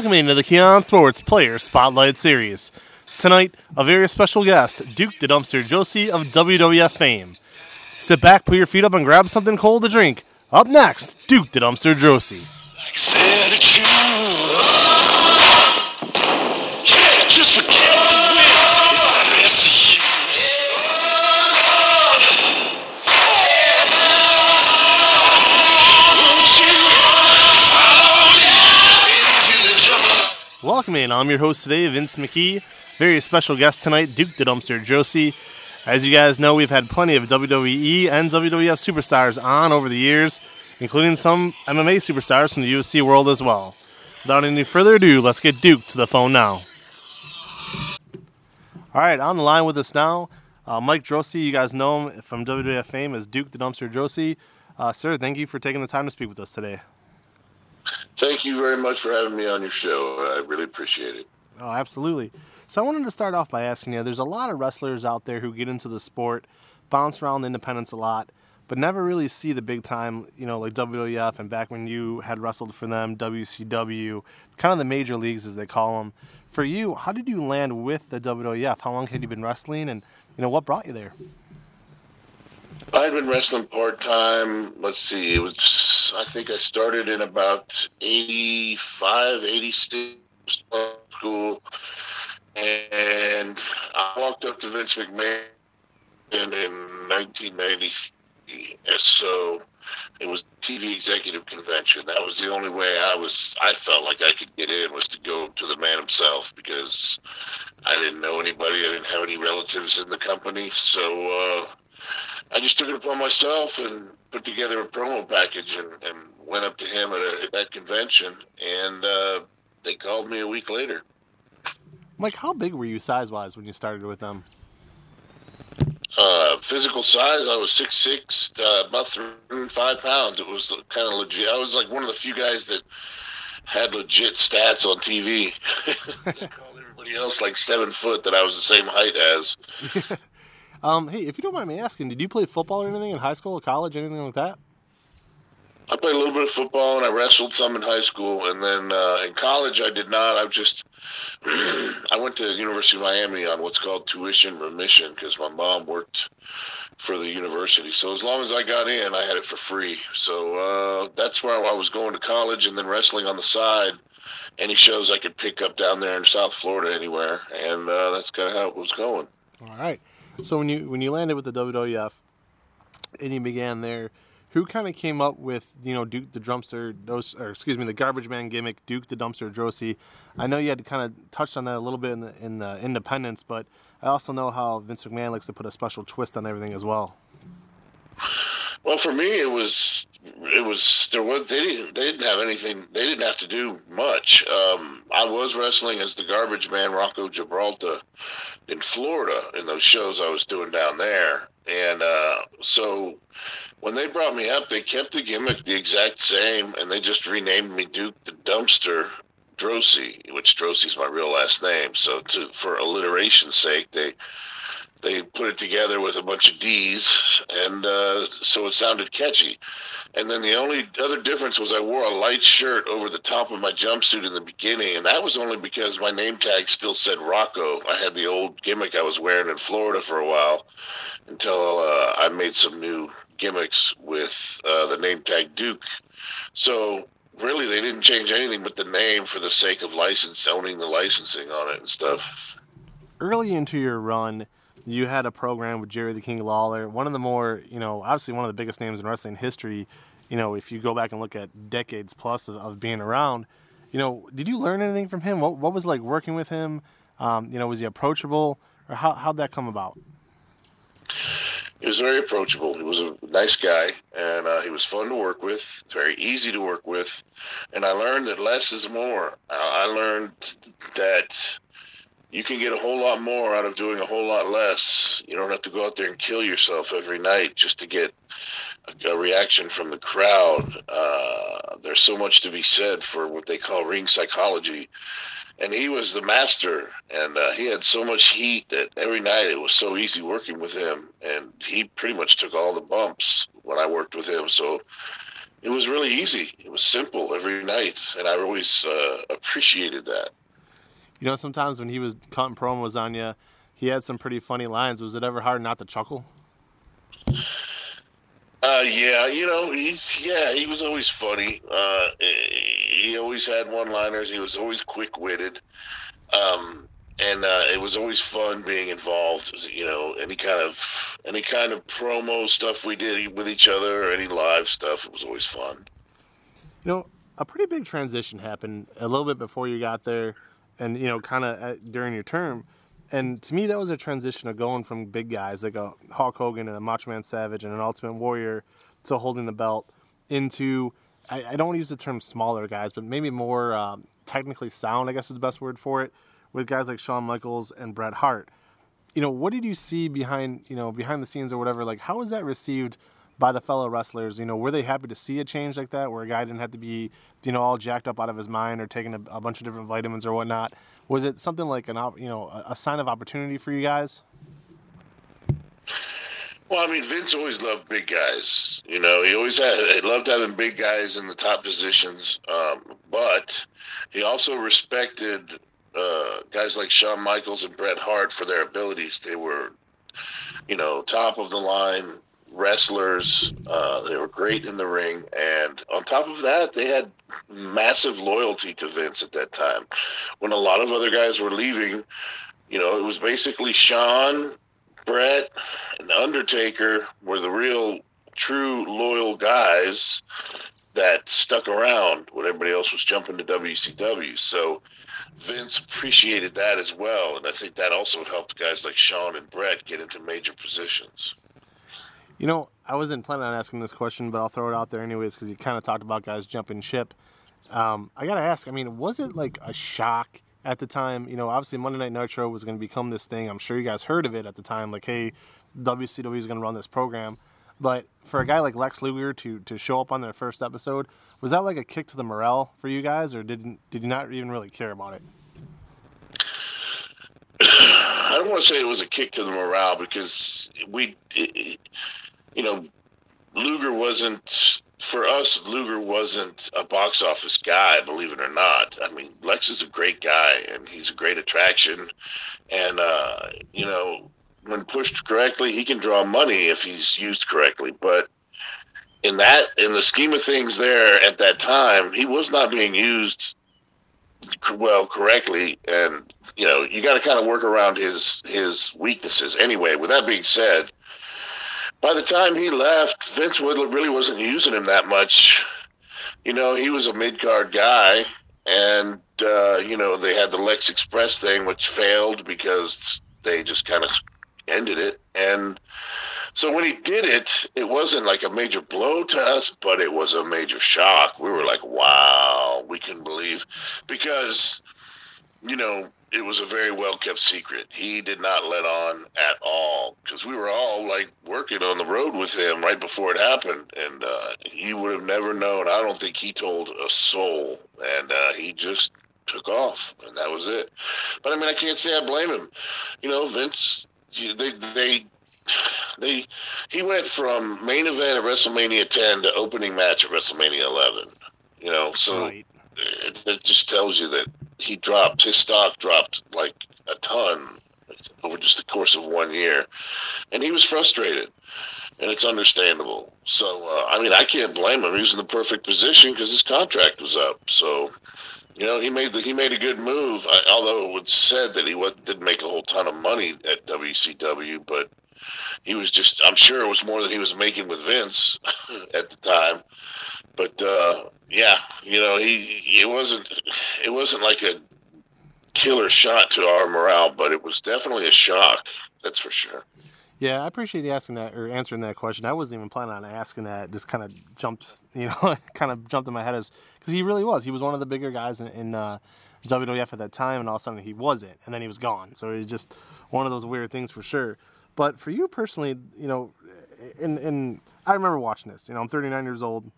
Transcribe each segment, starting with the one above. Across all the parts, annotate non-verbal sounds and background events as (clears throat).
Welcome into the Keon Sports Player Spotlight Series. Tonight, a very special guest, Duke the Dumpster Droese of WWF fame. Sit back, put your feet up, and grab something cold to drink. Up next, Duke the Dumpster Droese. Instead Welcome in. I'm your host today, Vince McKee. Very special guest tonight, Duke the Dumpster Droese. As you guys know, we've had plenty of WWE and WWF superstars on over the years, including some MMA superstars from the UFC world as well. Without any further ado, let's get Duke to the phone now. All right, on the line with us now, uh, Mike Droese. You guys know him from WWF fame as Duke the Dumpster Droese. Uh, sir, thank you for taking the time to speak with us today. Thank you very much for having me on your show. I really appreciate it. Oh, absolutely. So I wanted to start off by asking you there's a lot of wrestlers out there who get into the sport, bounce around the independents a lot, but never really see the big time, you know, like WWF and back when you had wrestled for them, WCW, kind of the major leagues as they call them. For you, how did you land with the WWF? How long had you been wrestling and, you know, what brought you there? I'd been wrestling part time. Let's see, it was, I think I started in about 85, 86 school. And I walked up to Vince McMahon in, in 1990. And so it was TV executive convention. That was the only way I was, I felt like I could get in was to go to the man himself because I didn't know anybody. I didn't have any relatives in the company. So, uh, I just took it upon myself and put together a promo package and, and went up to him at, a, at that convention, and uh, they called me a week later. Mike, how big were you size wise when you started with them? Uh, physical size, I was six six, uh, about three five pounds. It was kind of legit. I was like one of the few guys that had legit stats on TV. (laughs) they called everybody else like seven foot that I was the same height as. (laughs) Um, hey, if you don't mind me asking, did you play football or anything in high school or college, anything like that? I played a little bit of football and I wrestled some in high school, and then uh, in college I did not. I just (clears throat) I went to University of Miami on what's called tuition remission because my mom worked for the university. So as long as I got in, I had it for free. So uh, that's where I was going to college, and then wrestling on the side. Any shows I could pick up down there in South Florida, anywhere, and uh, that's kind of how it was going. All right. So when you when you landed with the WWF and you began there, who kind of came up with you know Duke the Dumpster, or excuse me, the Garbage Man gimmick, Duke the Dumpster Droese? I know you had kind of touched on that a little bit in the, in the independents, but I also know how Vince McMahon likes to put a special twist on everything as well. Well, for me, it was it was there was they didn't they didn't have anything they didn't have to do much. Um, I was wrestling as the garbage man Rocco Gibraltar in Florida in those shows I was doing down there, and uh, so when they brought me up, they kept the gimmick the exact same, and they just renamed me Duke the Dumpster Droese, which Droese is my real last name. So to for alliteration's sake, they they put it together with a bunch of D's, and uh, so it sounded catchy. And then the only other difference was I wore a light shirt over the top of my jumpsuit in the beginning, and that was only because my name tag still said Rocco. I had the old gimmick I was wearing in Florida for a while until uh, I made some new gimmicks with uh, the name tag Duke. So really, they didn't change anything but the name for the sake of license, owning the licensing on it and stuff. Early into your run, you had a program with Jerry the King Lawler, one of the more, you know, obviously one of the biggest names in wrestling history. You know, if you go back and look at decades plus of, of being around, you know, did you learn anything from him? What, what was like working with him? Um, you know, was he approachable, or how how'd that come about? He was very approachable. He was a nice guy, and uh, he was fun to work with. Very easy to work with, and I learned that less is more. Uh, I learned that you can get a whole lot more out of doing a whole lot less. You don't have to go out there and kill yourself every night just to get a, a reaction from the crowd. Uh, there's so much to be said for what they call ring psychology. And he was the master, and uh, he had so much heat that every night it was so easy working with him. And he pretty much took all the bumps when I worked with him. So it was really easy. It was simple every night, and I always uh, appreciated that. You know, sometimes when he was cutting promos on you, he had some pretty funny lines. Was it ever hard not to chuckle? Uh, yeah, you know, he's yeah, he was always funny. Uh, he always had one-liners. He was always quick-witted, um, and uh, it was always fun being involved. You know, any kind of any kind of promo stuff we did with each other, or any live stuff, it was always fun. You know, a pretty big transition happened a little bit before you got there, and you know, kind of during your term. And to me, that was a transition of going from big guys like a Hulk Hogan and a Macho Man Savage and an Ultimate Warrior to holding the belt into I, I don't use the term smaller guys, but maybe more um, technically sound. I guess is the best word for it. With guys like Shawn Michaels and Bret Hart, you know, what did you see behind you know behind the scenes or whatever? Like, how was that received? By the fellow wrestlers. You know, were they happy to see a change like that, where a guy didn't have to be, you know, all jacked up out of his mind or taking a, a bunch of different vitamins or whatnot? Was it something like an, you know, a, a sign of opportunity for you guys? Well, I mean, Vince always loved big guys. You know, he always had he loved having big guys in the top positions. Um, but he also respected uh, guys like Shawn Michaels and Bret Hart for their abilities. They were, you know, top of the line wrestlers. Uh, they were great in the ring, and on top of that, they had massive loyalty to Vince at that time. When a lot of other guys were leaving, you know, it was basically Shawn, Bret, and Undertaker were the real, true, loyal guys that stuck around when everybody else was jumping to WCW. So. Vince appreciated that as well, and I think that also helped guys like Shawn and Bret get into major positions. You know, I wasn't planning on asking this question, but I'll throw it out there anyways because you kind of talked about guys jumping ship. Um, I gotta ask. I mean, was it like a shock at the time? You know, obviously Monday Night Nitro was going to become this thing. I'm sure you guys heard of it at the time. Like, hey, WCW is going to run this program. But for a guy like Lex Luger to to show up on their first episode, was that like a kick to the morale for you guys, or did did you not even really care about it? (coughs) I don't want to say it was a kick to the morale because we, you know, Luger wasn't for us. Luger wasn't a box office guy, believe it or not. I mean, Lex is a great guy and he's a great attraction, and uh, you know, when pushed correctly, he can draw money if he's used correctly. But in that, in the scheme of things, there at that time, he was not being used well correctly and you know you got to kind of work around his his weaknesses anyway with that being said by the time he left, Vince Woodland really wasn't using him that much. You know, he was a mid card guy, and uh, you know they had the Lex Express thing, which failed because they just kind of ended it. And so when he did it, it wasn't like a major blow to us, but it was a major shock. We were like, "Wow, we can believe," because you know it was a very well kept secret. He did not let on at all because we were all like working on the road with him right before it happened, and uh, he would have never known. I don't think he told a soul, and uh, he just took off, and that was it. But I mean, I can't say I blame him. You know, Vince, they they they he went from main event at WrestleMania 10 to opening match at WrestleMania 11. You know, so right. it, it just tells you that he dropped his stock dropped like a ton over just the course of one year, and he was frustrated, and it's understandable. So uh, I mean, I can't blame him. He was in the perfect position because his contract was up. So you know, he made the, he made a good move. I, although it was said that he didn't make a whole ton of money at WCW, but he was just I'm sure it was more than he was making with Vince (laughs) at the time. But uh, yeah, you know, he it wasn't it wasn't like a killer shot to our morale, but it was definitely a shock. That's for sure. Yeah, I appreciate you asking that or answering that question. I wasn't even planning on asking that. It Just kind of jumped, you know, (laughs) kind of jumped in my head as because he really was. He was one of the bigger guys in, in uh, WWF at that time, and all of a sudden he wasn't, and then he was gone. So it was just one of those weird things for sure. But for you personally, you know, and and I remember watching this. You know, I'm 39 years old.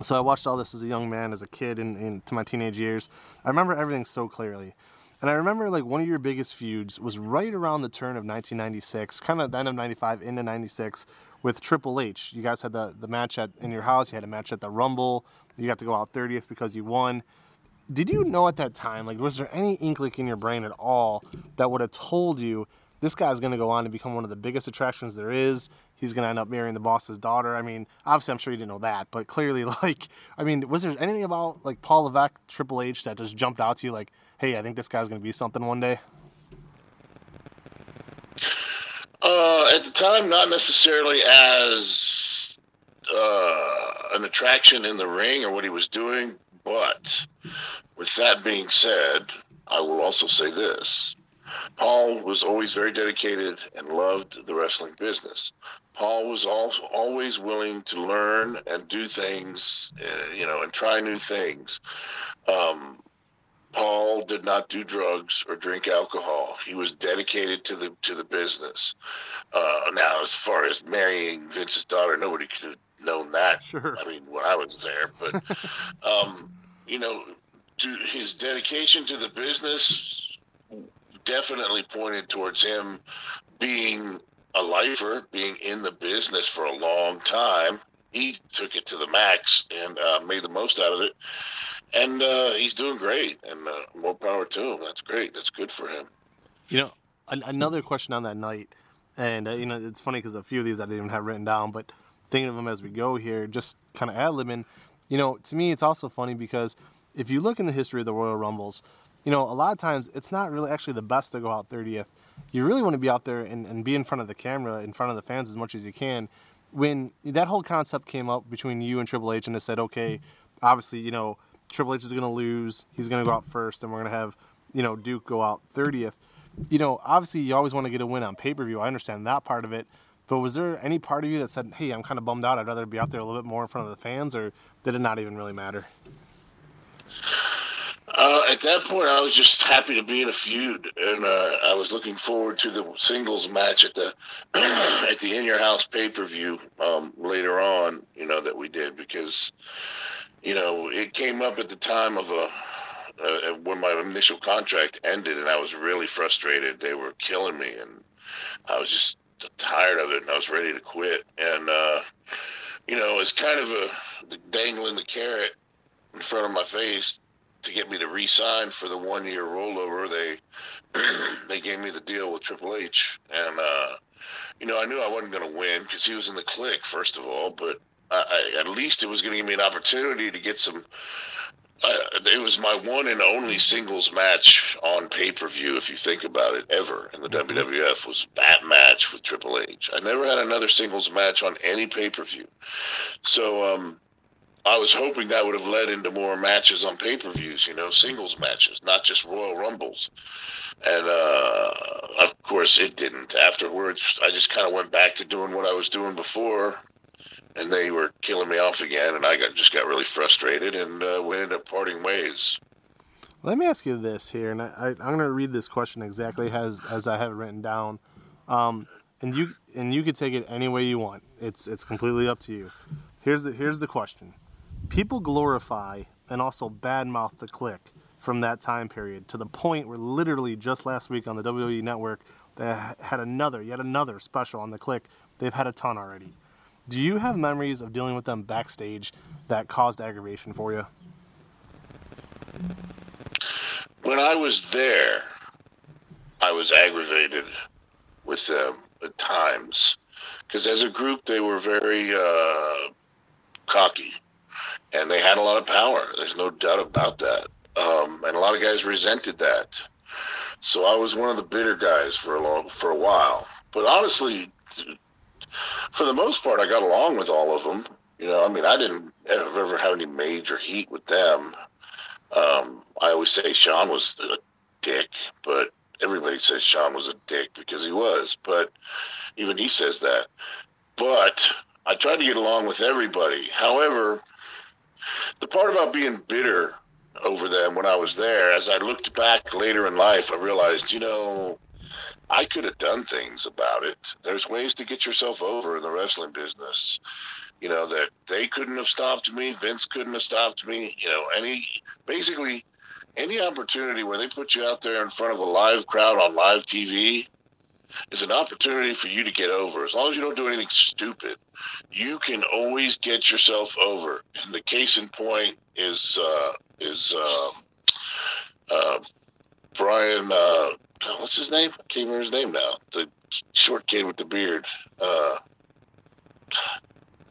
So I watched all this as a young man, as a kid, in, into my teenage years. I remember everything so clearly. And I remember like one of your biggest feuds was right around the turn of 1996, kind of end of 95 into 96, with Triple H. You guys had the the match at in your house. You had a match at the Rumble. You got to go out 30th because you won. Did you know at that time, like, was there any inkling in your brain at all that would have told you this guy's going to go on to become one of the biggest attractions there is? He's going to end up marrying the boss's daughter. I mean, obviously, I'm sure you didn't know that, but clearly, (laughs) like, I mean, was there anything about like Paul Levesque, Triple H that just jumped out to you, like, hey, I think this guy's going to be something one day? Uh, at the time, not necessarily as uh, an attraction in the ring or what he was doing, but with that being said, I will also say this. Paul was always very dedicated and loved the wrestling business. Paul was also always willing to learn and do things, uh, you know, and try new things. Um, Paul did not do drugs or drink alcohol. He was dedicated to the to the business. Uh, now, as far as marrying Vince's daughter, nobody could have known that. Sure. I mean, when I was there, but (laughs) um, you know, to his dedication to the business definitely pointed towards him being a lifer, being in the business for a long time. He took it to the max and uh, made the most out of it and uh, he's doing great, and uh, more power to him. That's great. That's good for him. You know, an- another question on that night, and uh, you know, it's funny because a few of these I didn't even have written down, but thinking of them as we go here, just kind of ad libbing. You know, to me, it's also funny because if you look in the history of the Royal Rumbles, you know, a lot of times it's not really actually the best to go out 30th. You really want to be out there and, and be in front of the camera, in front of the fans as much as you can. When that whole concept came up between you and Triple H, and it said, okay, obviously, you know, Triple H is going to lose. He's going to go out first, and we're going to have, you know, Duke go out 30th. You know, obviously, you always want to get a win on pay per view. I understand that part of it. But was there any part of you that said, hey, I'm kind of bummed out. I'd rather be out there a little bit more in front of the fans, or did it not even really matter? Uh, at that point, I was just happy to be in a feud, and uh, I was looking forward to the singles match at the (clears throat) at the In Your House pay per view um, later on. You know that we did because you know it came up at the time of a uh, when my initial contract ended, and I was really frustrated. They were killing me, and I was just tired of it, and I was ready to quit. And uh, you know, it's kind of a dangling the carrot in front of my face to get me to re-sign for the one-year rollover. They (clears throat) they gave me the deal with Triple H, and uh, you know, I knew I wasn't going to win because he was in the clique first of all, but I, I, at least it was going to give me an opportunity to get some. Uh, it was my one and only singles match on pay per view, if you think about it, ever in the WWF was that match with Triple H. I never had another singles match on any pay per view, so um, I was hoping that would have led into more matches on pay per views, you know, singles matches, not just Royal Rumbles. And uh, of course, it didn't. Afterwards, I just kind of went back to doing what I was doing before, and they were killing me off again, and I got just got really frustrated, and uh, we ended up parting ways. Let me ask you this here, and I, I'm going to read this question exactly as as I have it written down, um, and you and you could take it any way you want. It's it's completely up to you. Here's the here's the question: People glorify and also badmouth the Clique from that time period to the point where literally just last week on the WWE Network they had another yet another special on the Clique. They've had a ton already. Do you have memories of dealing with them backstage that caused aggravation for you? When I was there, I was aggravated with them at times because as a group they were very uh, cocky and they had a lot of power. There's no doubt about that. Um, and a lot of guys resented that. So I was one of the bitter guys for a long for a while. But honestly, for the most part, I got along with all of them. You know, I mean, I didn't ever have any major heat with them. Um, I always say Shawn was a dick, but everybody says Shawn was a dick because he was. But even he says that. But I tried to get along with everybody. However, the part about being bitter over them when I was there, as I looked back later in life, I realized, you know, I could have done things about it. There's ways to get yourself over in the wrestling business. You know, that they couldn't have stopped me, Vince couldn't have stopped me. You know, any basically any opportunity where they put you out there in front of a live crowd on live TV, is an opportunity for you to get over. As long as you don't do anything stupid, you can always get yourself over. And the case in point is uh, is um, uh, Brian. Uh, what's his name? I can't remember his name now. The short kid with the beard. Uh,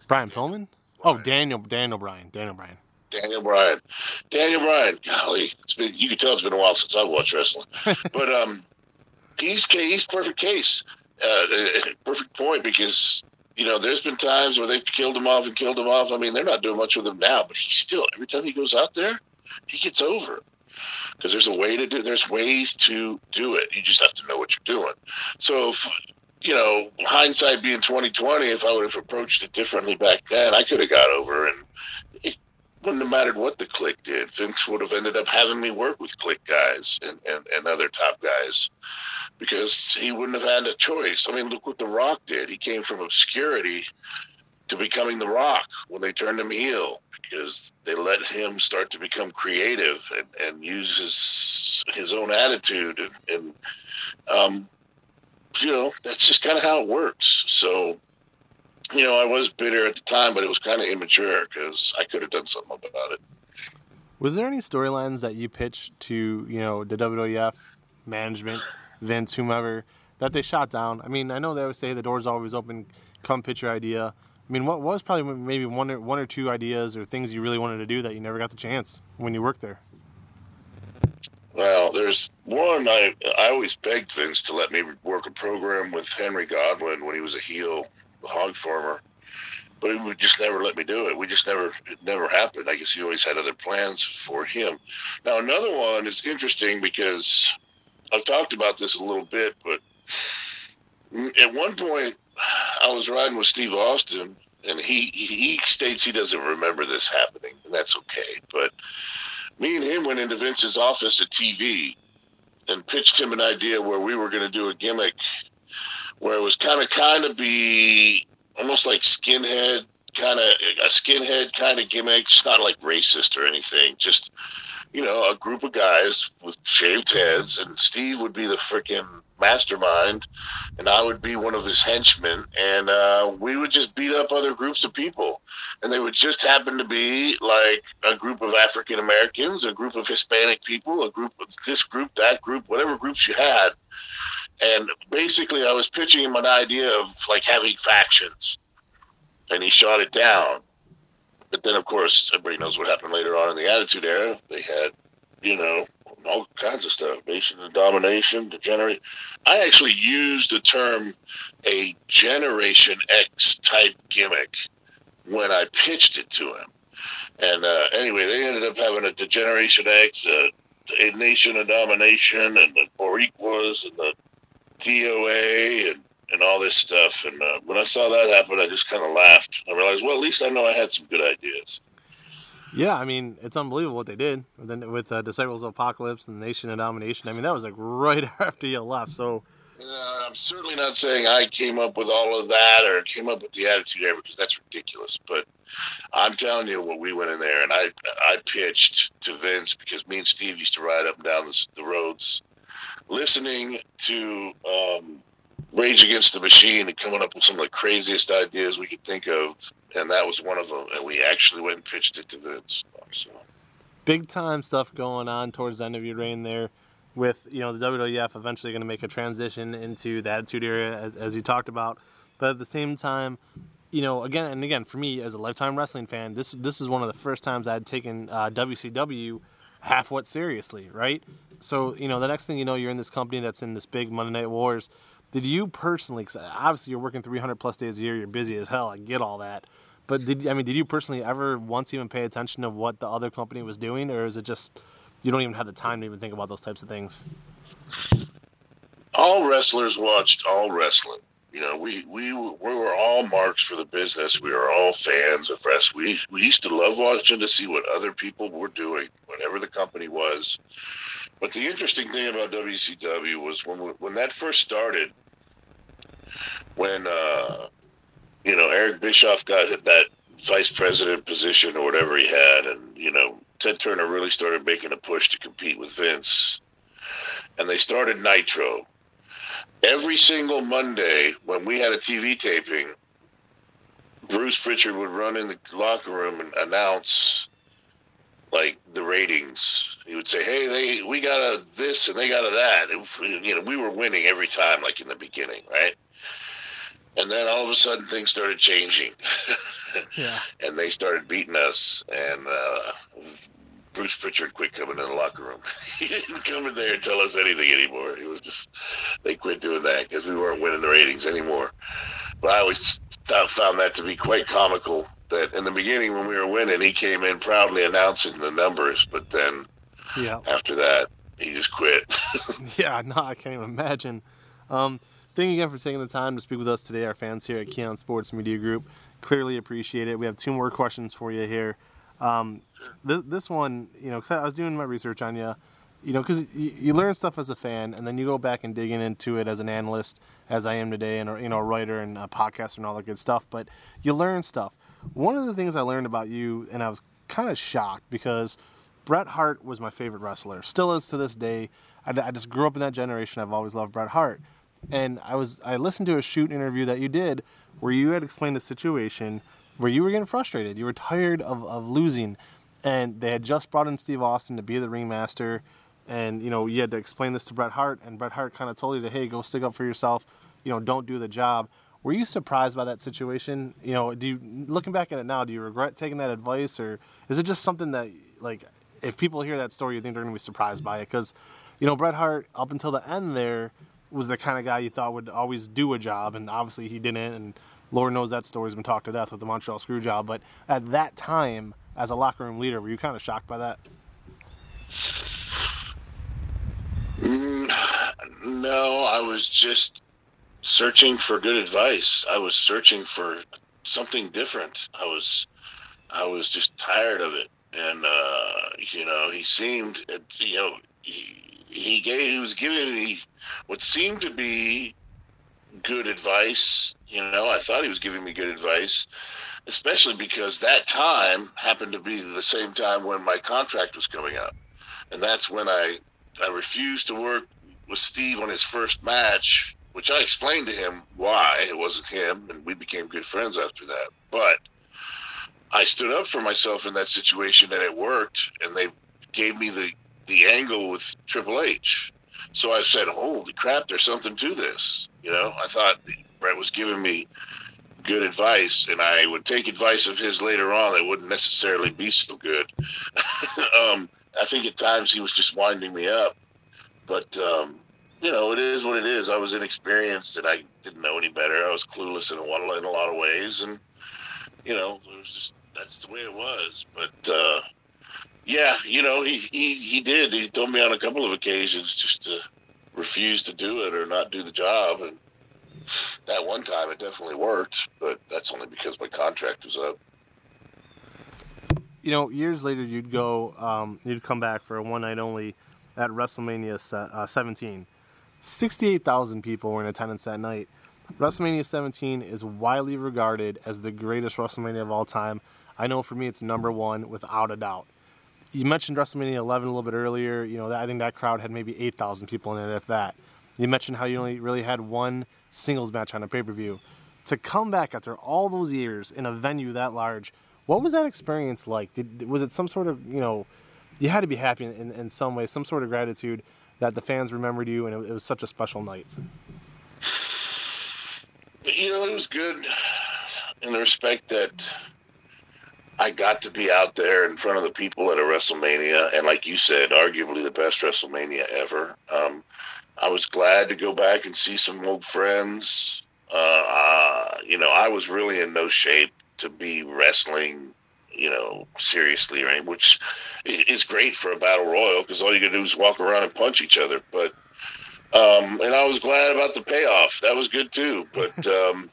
Brian Pillman? Oh, Daniel Daniel Bryan. Daniel Bryan. Daniel Bryan. Daniel Bryan. Golly, it's been you can tell it's been a while since I've watched wrestling. (laughs) but um, he's he's perfect case, uh, perfect point because you know there's been times where they've killed him off and killed him off. I mean, they're not doing much with him now, but he still every time he goes out there, he gets over because there's a way to do. There's ways to do it. You just have to know what you're doing. So. If, you know, hindsight being twenty twenty, if I would have approached it differently back then, I could have got over and wouldn't have mattered what the Clique did. Vince would have ended up having me work with click guys and, and, and other top guys because he wouldn't have had a choice. I mean, look what The Rock did. He came from obscurity to becoming The Rock when they turned him heel because they let him start to become creative and, and use his his own attitude and, and um, you know that's just kind of how it works. So you know, I was bitter at the time, but it was kind of immature because I could have done something about it. Was there any storylines that you pitched to, you know, the WWF management, Vince, whomever, that they shot down? I mean, I know they always say the door's always open, come pitch your idea. I mean, what was probably maybe one or, one or two ideas or things you really wanted to do that you never got the chance when you worked there? Well, there's one I I always begged Vince to let me work a program with Henry Godwinn when he was a heel hog farmer, but he would just never let me do it. We just never, it never happened. I guess he always had other plans for him. Now, another one is interesting because I've talked about this a little bit, but at one point I was riding with Steve Austin and he, he states he doesn't remember this happening and that's okay. But me and him went into Vince's office at TV and pitched him an idea where we were going to do a gimmick where it was kind of kind of be almost like skinhead kind of a skinhead kind of gimmick. It's not like racist or anything. Just you know, a group of guys with shaved heads, and Steve would be the freaking mastermind, and I would be one of his henchmen, and uh, we would just beat up other groups of people, and they would just happen to be like a group of African Americans, a group of Hispanic people, a group of this group, that group, whatever groups you had and basically, I was pitching him an idea of like having factions, and he shot it down. But then, of course, everybody knows what happened later on in the Attitude Era. They had, you know, all kinds of stuff, nation of domination, degenerate. I actually used the term a Generation X type gimmick when I pitched it to him. And uh, anyway, they ended up having a Degeneration X, uh, Nation of Domination, and the Boricuas, and the DOA and, and all this stuff. And uh, when I saw that happen, I just kind of laughed. I realized, well, at least I know I had some good ideas. Yeah, I mean, it's unbelievable what they did. then with uh, Disciples of Apocalypse and Nation of Domination, I mean, that was like right (laughs) after you left. So, uh, I'm certainly not saying I came up with all of that or came up with the attitude era because that's ridiculous. But I'm telling you what we went in there and I I pitched to Vince because me and Steve used to ride up and down the, the roads listening to um, Rage Against the Machine and coming up with some of the craziest ideas we could think of, and that was one of them. And we actually went and pitched it to Vince. So. Big time stuff going on towards the end of your reign there. With you know the WWF eventually going to make a transition into the Attitude Era, as, as you talked about, but at the same time, you know, again and again, for me as a lifetime wrestling fan, this this is one of the first times I had taken uh, WCW half what seriously, right? So you know, the next thing you know, you're in this company that's in this big Monday Night Wars. Did you personally? Cause obviously, you're working 300 plus days a year. You're busy as hell. I get all that. But did I mean, did you personally ever once even pay attention to what the other company was doing, or is it just you don't even have the time to even think about those types of things? All wrestlers watched all wrestling. You know, we we we were all marks for the business. We were all fans of wrestling. We we used to love watching to see what other people were doing, whatever the company was. But the interesting thing about WCW was when when that first started, when uh, you know Eric Bischoff got that vice president position or whatever he had, and you know Ted Turner really started making a push to compete with Vince, and they started Nitro. Every single Monday when we had a TV taping, Bruce Pritchard would run in the locker room and announce like the ratings. He would say, "Hey, they we got a this and they got a that." And, you know, we were winning every time, like in the beginning, right? And then all of a sudden, things started changing, (laughs) Yeah. and they started beating us. And uh, Bruce Pritchard quit coming in the locker room. (laughs) he didn't come in there and tell us anything anymore. He was just they quit doing that because we weren't winning the ratings anymore. But I always thought, found that to be quite comical. That in the beginning, when we were winning, he came in proudly announcing the numbers, but then Yeah. after that, he just quit. (laughs) Yeah, no, I can't even imagine. Um, thank you again for taking the time to speak with us today, our fans here at Keon Sports Media Group. Clearly appreciate it. We have two more questions for you here. Um, this, this one, you know, because I was doing my research on you, you know, because you, you learn stuff as a fan, and then you go back and digging into it as an analyst, as I am today, and you know, a writer and a podcaster and all that good stuff. But you learn stuff. One of the things I learned about you, and I was kind of shocked because Bret Hart was my favorite wrestler, still is to this day. I, I just grew up in that generation. I've always loved Bret Hart, and I was I listened to a shoot interview that you did where you had explained the situation where you were getting frustrated. You were tired of, of losing, and they had just brought in Steve Austin to be the ringmaster, and you know you had to explain this to Bret Hart, and Bret Hart kind of told you to hey go stick up for yourself, you know don't do the job. Were you surprised by that situation? You know, do you looking back at it now, do you regret taking that advice, or is it just something that like if people hear that story, you think they're going to be surprised by it? Because you know Bret Hart up until the end there was the kind of guy you thought would always do a job, and obviously he didn't. And Lord knows that story's been talked to death with the Montreal screw job. But at that time, as a locker room leader, were you kind of shocked by that? Mm, no, I was just searching for good advice. I was searching for something different. I was, I was just tired of it, and uh, you know, he seemed, you know, he, he gave, he was giving me what seemed to be good advice. You know, I thought he was giving me good advice, especially because that time happened to be the same time when my contract was coming up, and that's when I I refused to work with Steve on his first match, which I explained to him why it wasn't him, and we became good friends after that. But I stood up for myself in that situation, and it worked. And they gave me the the angle with Triple H. So I said, "Holy crap! There's something to this." You know, I thought Bret was giving me good advice, and I would take advice of his later on that wouldn't necessarily be so good. (laughs) um, I think at times he was just winding me up, but um, you know, it is what it is. I was inexperienced and I didn't know any better. I was clueless in a lot, in a lot of ways, and you know, it was just that's the way it was. But uh, yeah, you know, he, he he did. He told me on a couple of occasions just to refuse to do it or not do the job, and that one time it definitely worked. But that's only because my contract was up. You know, years later, you'd go, um, you'd come back for a one night only at WrestleMania uh, 17. 68,000 people were in attendance that night. WrestleMania 17 is widely regarded as the greatest WrestleMania of all time. I know for me, it's number one without a doubt. You mentioned WrestleMania 11 a little bit earlier. You know, I think that crowd had maybe 8,000 people in it, if that. You mentioned how you only really had one singles match on a pay per view. To come back after all those years in a venue that large, what was that experience like? Did, was it some sort of, you know, you had to be happy in, in, some way, some sort of gratitude that the fans remembered you and it, it was such a special night? you know, it was good in the respect that I got to be out there in front of the people at a WrestleMania, and like you said, arguably the best WrestleMania ever. Um, I was glad to go back and see some old friends. Uh, uh, you know, I was really in no shape to be wrestling, you know, seriously, right? Which is great for a battle royal because all you can do is walk around and punch each other. But um, and I was glad about the payoff. That was good too. But (laughs) um,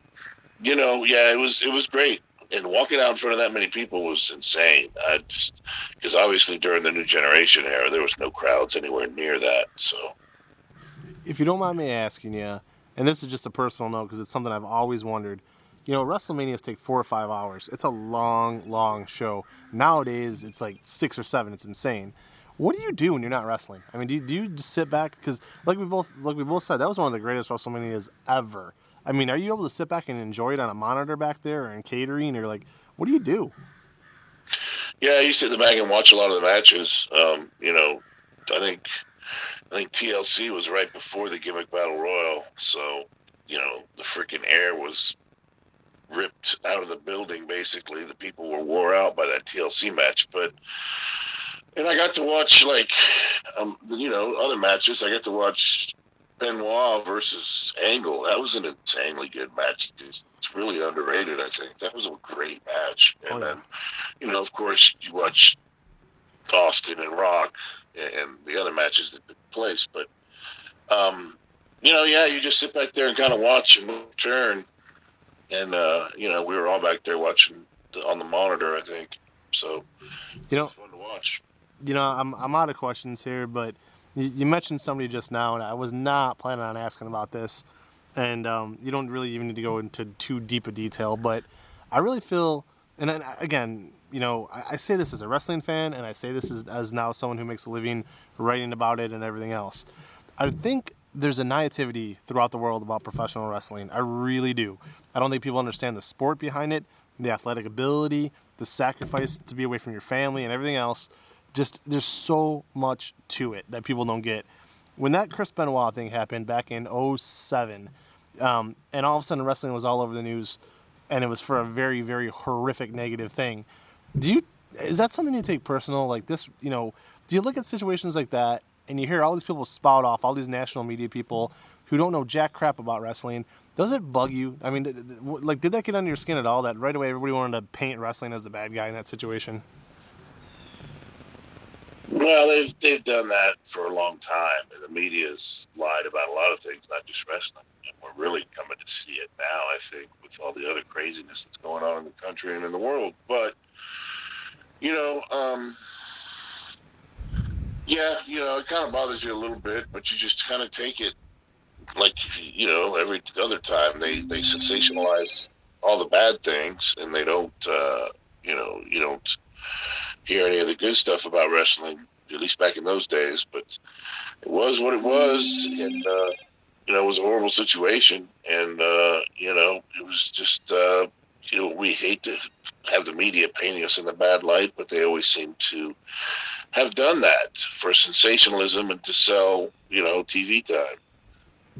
you know, yeah, it was it was great. And walking out in front of that many people was insane. I just because obviously during the new generation era, there was no crowds anywhere near that. So If you don't mind me asking you, and this is just a personal note because it's something I've always wondered. You know, WrestleManias take four or five hours. It's a long, long show. Nowadays, it's like six or seven. It's insane. What do you do when you're not wrestling? I mean, do you, do you just sit back? Because like we both like we both said, that was one of the greatest WrestleManias ever. I mean, are you able to sit back and enjoy it on a monitor back there or in catering or like what do you do? Yeah, you sit in the back and watch a lot of the matches. Um, you know, I think I think TLC was right before the gimmick battle royal, so you know the freaking air was ripped out of the building. Basically, the people were wore out by that TLC match. But and I got to watch like um, you know other matches. I got to watch Benoit versus Angle. That was an insanely good match. It's, really underrated. I think that was a great match. And Oh, yeah. then you know, of course, you watch Austin and Rock and the other matches that took place. But, um, you know, yeah, you just sit back there and kind of watch and turn. And, uh, you know, we were all back there watching the, on the monitor, I think. So, You know, fun to watch. you know, I'm I'm out of questions here, but you, you mentioned somebody just now, and I was not planning on asking about this, and um, you don't really even need to go into too deep a detail, but I really feel, and then, again, you know, I, I say this as a wrestling fan, and I say this as, as now someone who makes a living writing about it and everything else. I think there's a naivety throughout the world about professional wrestling. I really do. I don't think people understand the sport behind it, the athletic ability, the sacrifice to be away from your family, and everything else. Just there's so much to it that people don't get. When that Chris Benoit thing happened back in 07, um, and all of a sudden wrestling was all over the news, and it was for a very, very horrific negative thing. Do you is that something you take personal? Like this, you know, do you look at situations like that and you hear all these people spout off, all these national media people who don't know jack crap about wrestling? Does it bug you? I mean, like, did that get under your skin at all? That right away everybody wanted to paint wrestling as the bad guy in that situation? Well, they've done that for a long time, and the media's lied about a lot of things, not just wrestling. And we're really coming to see it now. I think with all the other craziness that's going on in the country and in the world. But you know, um, yeah, you know, it kind of bothers you a little bit, but you just kind of take it like you know every other time they they sensationalize all the bad things, and they don't, uh, you know, you don't hear any of the good stuff about wrestling, at least back in those days. But it was what it was, and uh, you know, it was a horrible situation, and uh, you know, it was just uh, you know, we hate to have the media painting us in the bad light, but they always seem to have done that for sensationalism and to sell, you know, TV time.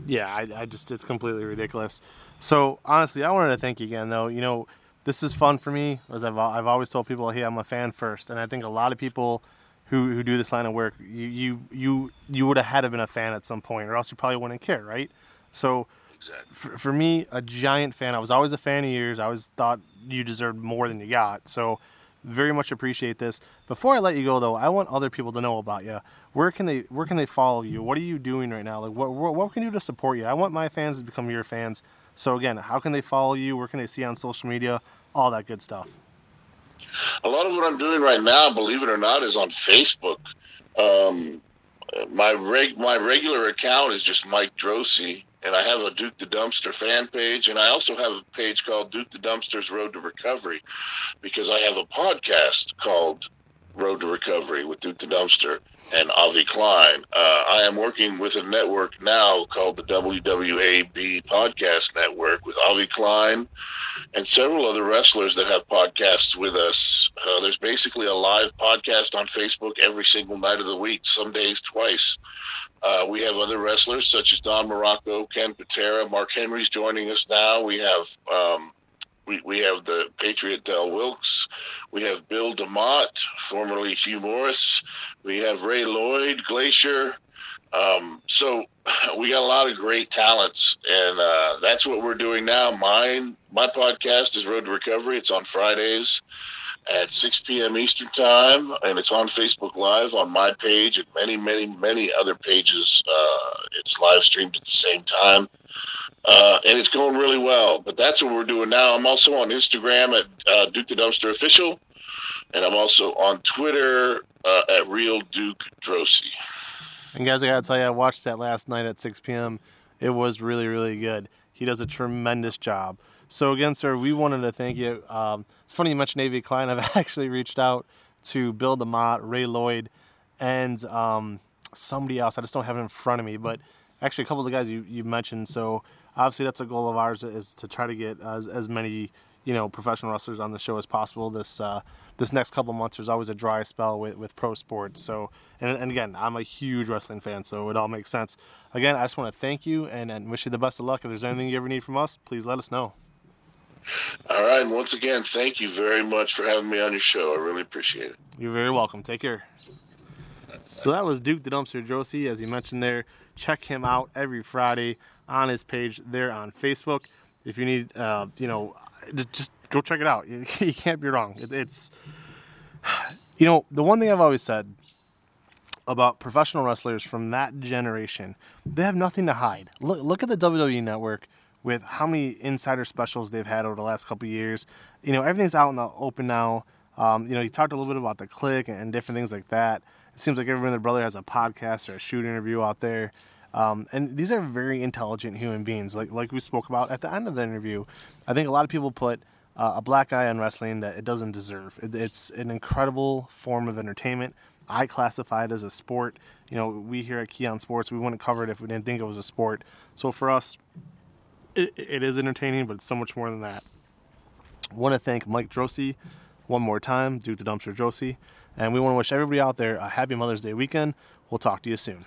Yeah, I, I just it's completely ridiculous. So honestly, I wanted to thank you again, though. You know, this is fun for me, as I've I've always told people, hey, I'm a fan first, and I think a lot of people who who do this line of work, you you you you would have had to been a fan at some point, or else you probably wouldn't care, right? So Exactly. for, for me, a giant fan. I was always a fan of yours. I always thought you deserved more than you got. So very much appreciate this. Before I let you go, though, I want other people to know about you. Where can they Where can they follow you? What are you doing right now? Like, what what, what can you do to support you? I want my fans to become your fans. So again, how can they follow you? Where can they see you on social media? All that good stuff. a lot of what I'm doing right now, believe it or not, is on Facebook. Um, my reg my regular account is just Mike Droese, and I have a Duke the Dumpster fan page, and I also have a page called Duke the Dumpster's Road to Recovery, because I have a podcast called Road to Recovery with Duke the Dumpster and Avi Klein. Uh, I am working with a network now called the WWAB Podcast Network with Avi Klein and several other wrestlers that have podcasts with us. Uh, there's basically a live podcast on Facebook every single night of the week, some days twice. Uh, we have other wrestlers such as Don Muraco, Ken Patera, Mark Henry's joining us now. We have um, we, we have the Patriot Del Wilkes. We have Bill DeMott, formerly Hugh Morris. We have Ray Lloyd, Glacier. Um, so (laughs) we got a lot of great talents, and uh, that's what we're doing now. Mine, my podcast is Road to Recovery. It's on Fridays at 6 p.m. Eastern Time, and it's on Facebook Live on my page and many, many, many other pages. Uh, it's live streamed at the same time. Uh, and it's going really well. But that's what we're doing now. I'm also on Instagram at uh, Duke the Dumpster Official, and I'm also on Twitter uh, at Real Duke Droese. And guys, I gotta tell you, I watched that last night at 6 p.m. It was really, really good. He does a tremendous job. So again, sir, we wanted to thank you. Um, it's funny you mentioned Avi Klein. (laughs) I've actually reached out to Bill DeMott, Ray Lloyd, and um, somebody else. I just don't have it in front of me, but actually a couple of the guys you, you mentioned. So obviously that's a goal of ours is to try to get as, as many you know professional wrestlers on the show as possible. This uh, this next couple months there's always a dry spell with, with pro sports. So and, and again I'm a huge wrestling fan, so it all makes sense. Again, I just want to thank you and, and wish you the best of luck. If there's anything you ever need from us, please let us know. All right. And once again, thank you very much for having me on your show. I really appreciate it. You're very welcome. Take care. So that was Duke the Dumpster Droese, as you mentioned there. Check him out every Friday on his page there on Facebook. If you need, uh, you know, just, go check it out. (laughs) You can't be wrong. It's, (sighs) you know, the one thing I've always said about professional wrestlers from that generation, they have nothing to hide. Look, look at the WWE network with how many insider specials they've had over the last couple years. You know, everything's out in the open now. Um, you know, you talked a little bit about the Clique and different things like that. It seems like everyone and their brother has a podcast or a shoot interview out there. Um, and these are very intelligent human beings, like like we spoke about at the end of the interview. I think a lot of people put uh, a black eye on wrestling that it doesn't deserve. It, it's an incredible form of entertainment. I classify it as a sport. You know, we here at Keon Sports, we wouldn't cover it if we didn't think it was a sport. So for us, it, it is entertaining, but it's so much more than that. I want to thank Mike Droese one more time, Duke the Dumpster Droese, and we want to wish everybody out there a happy Mother's Day weekend. We'll talk to you soon.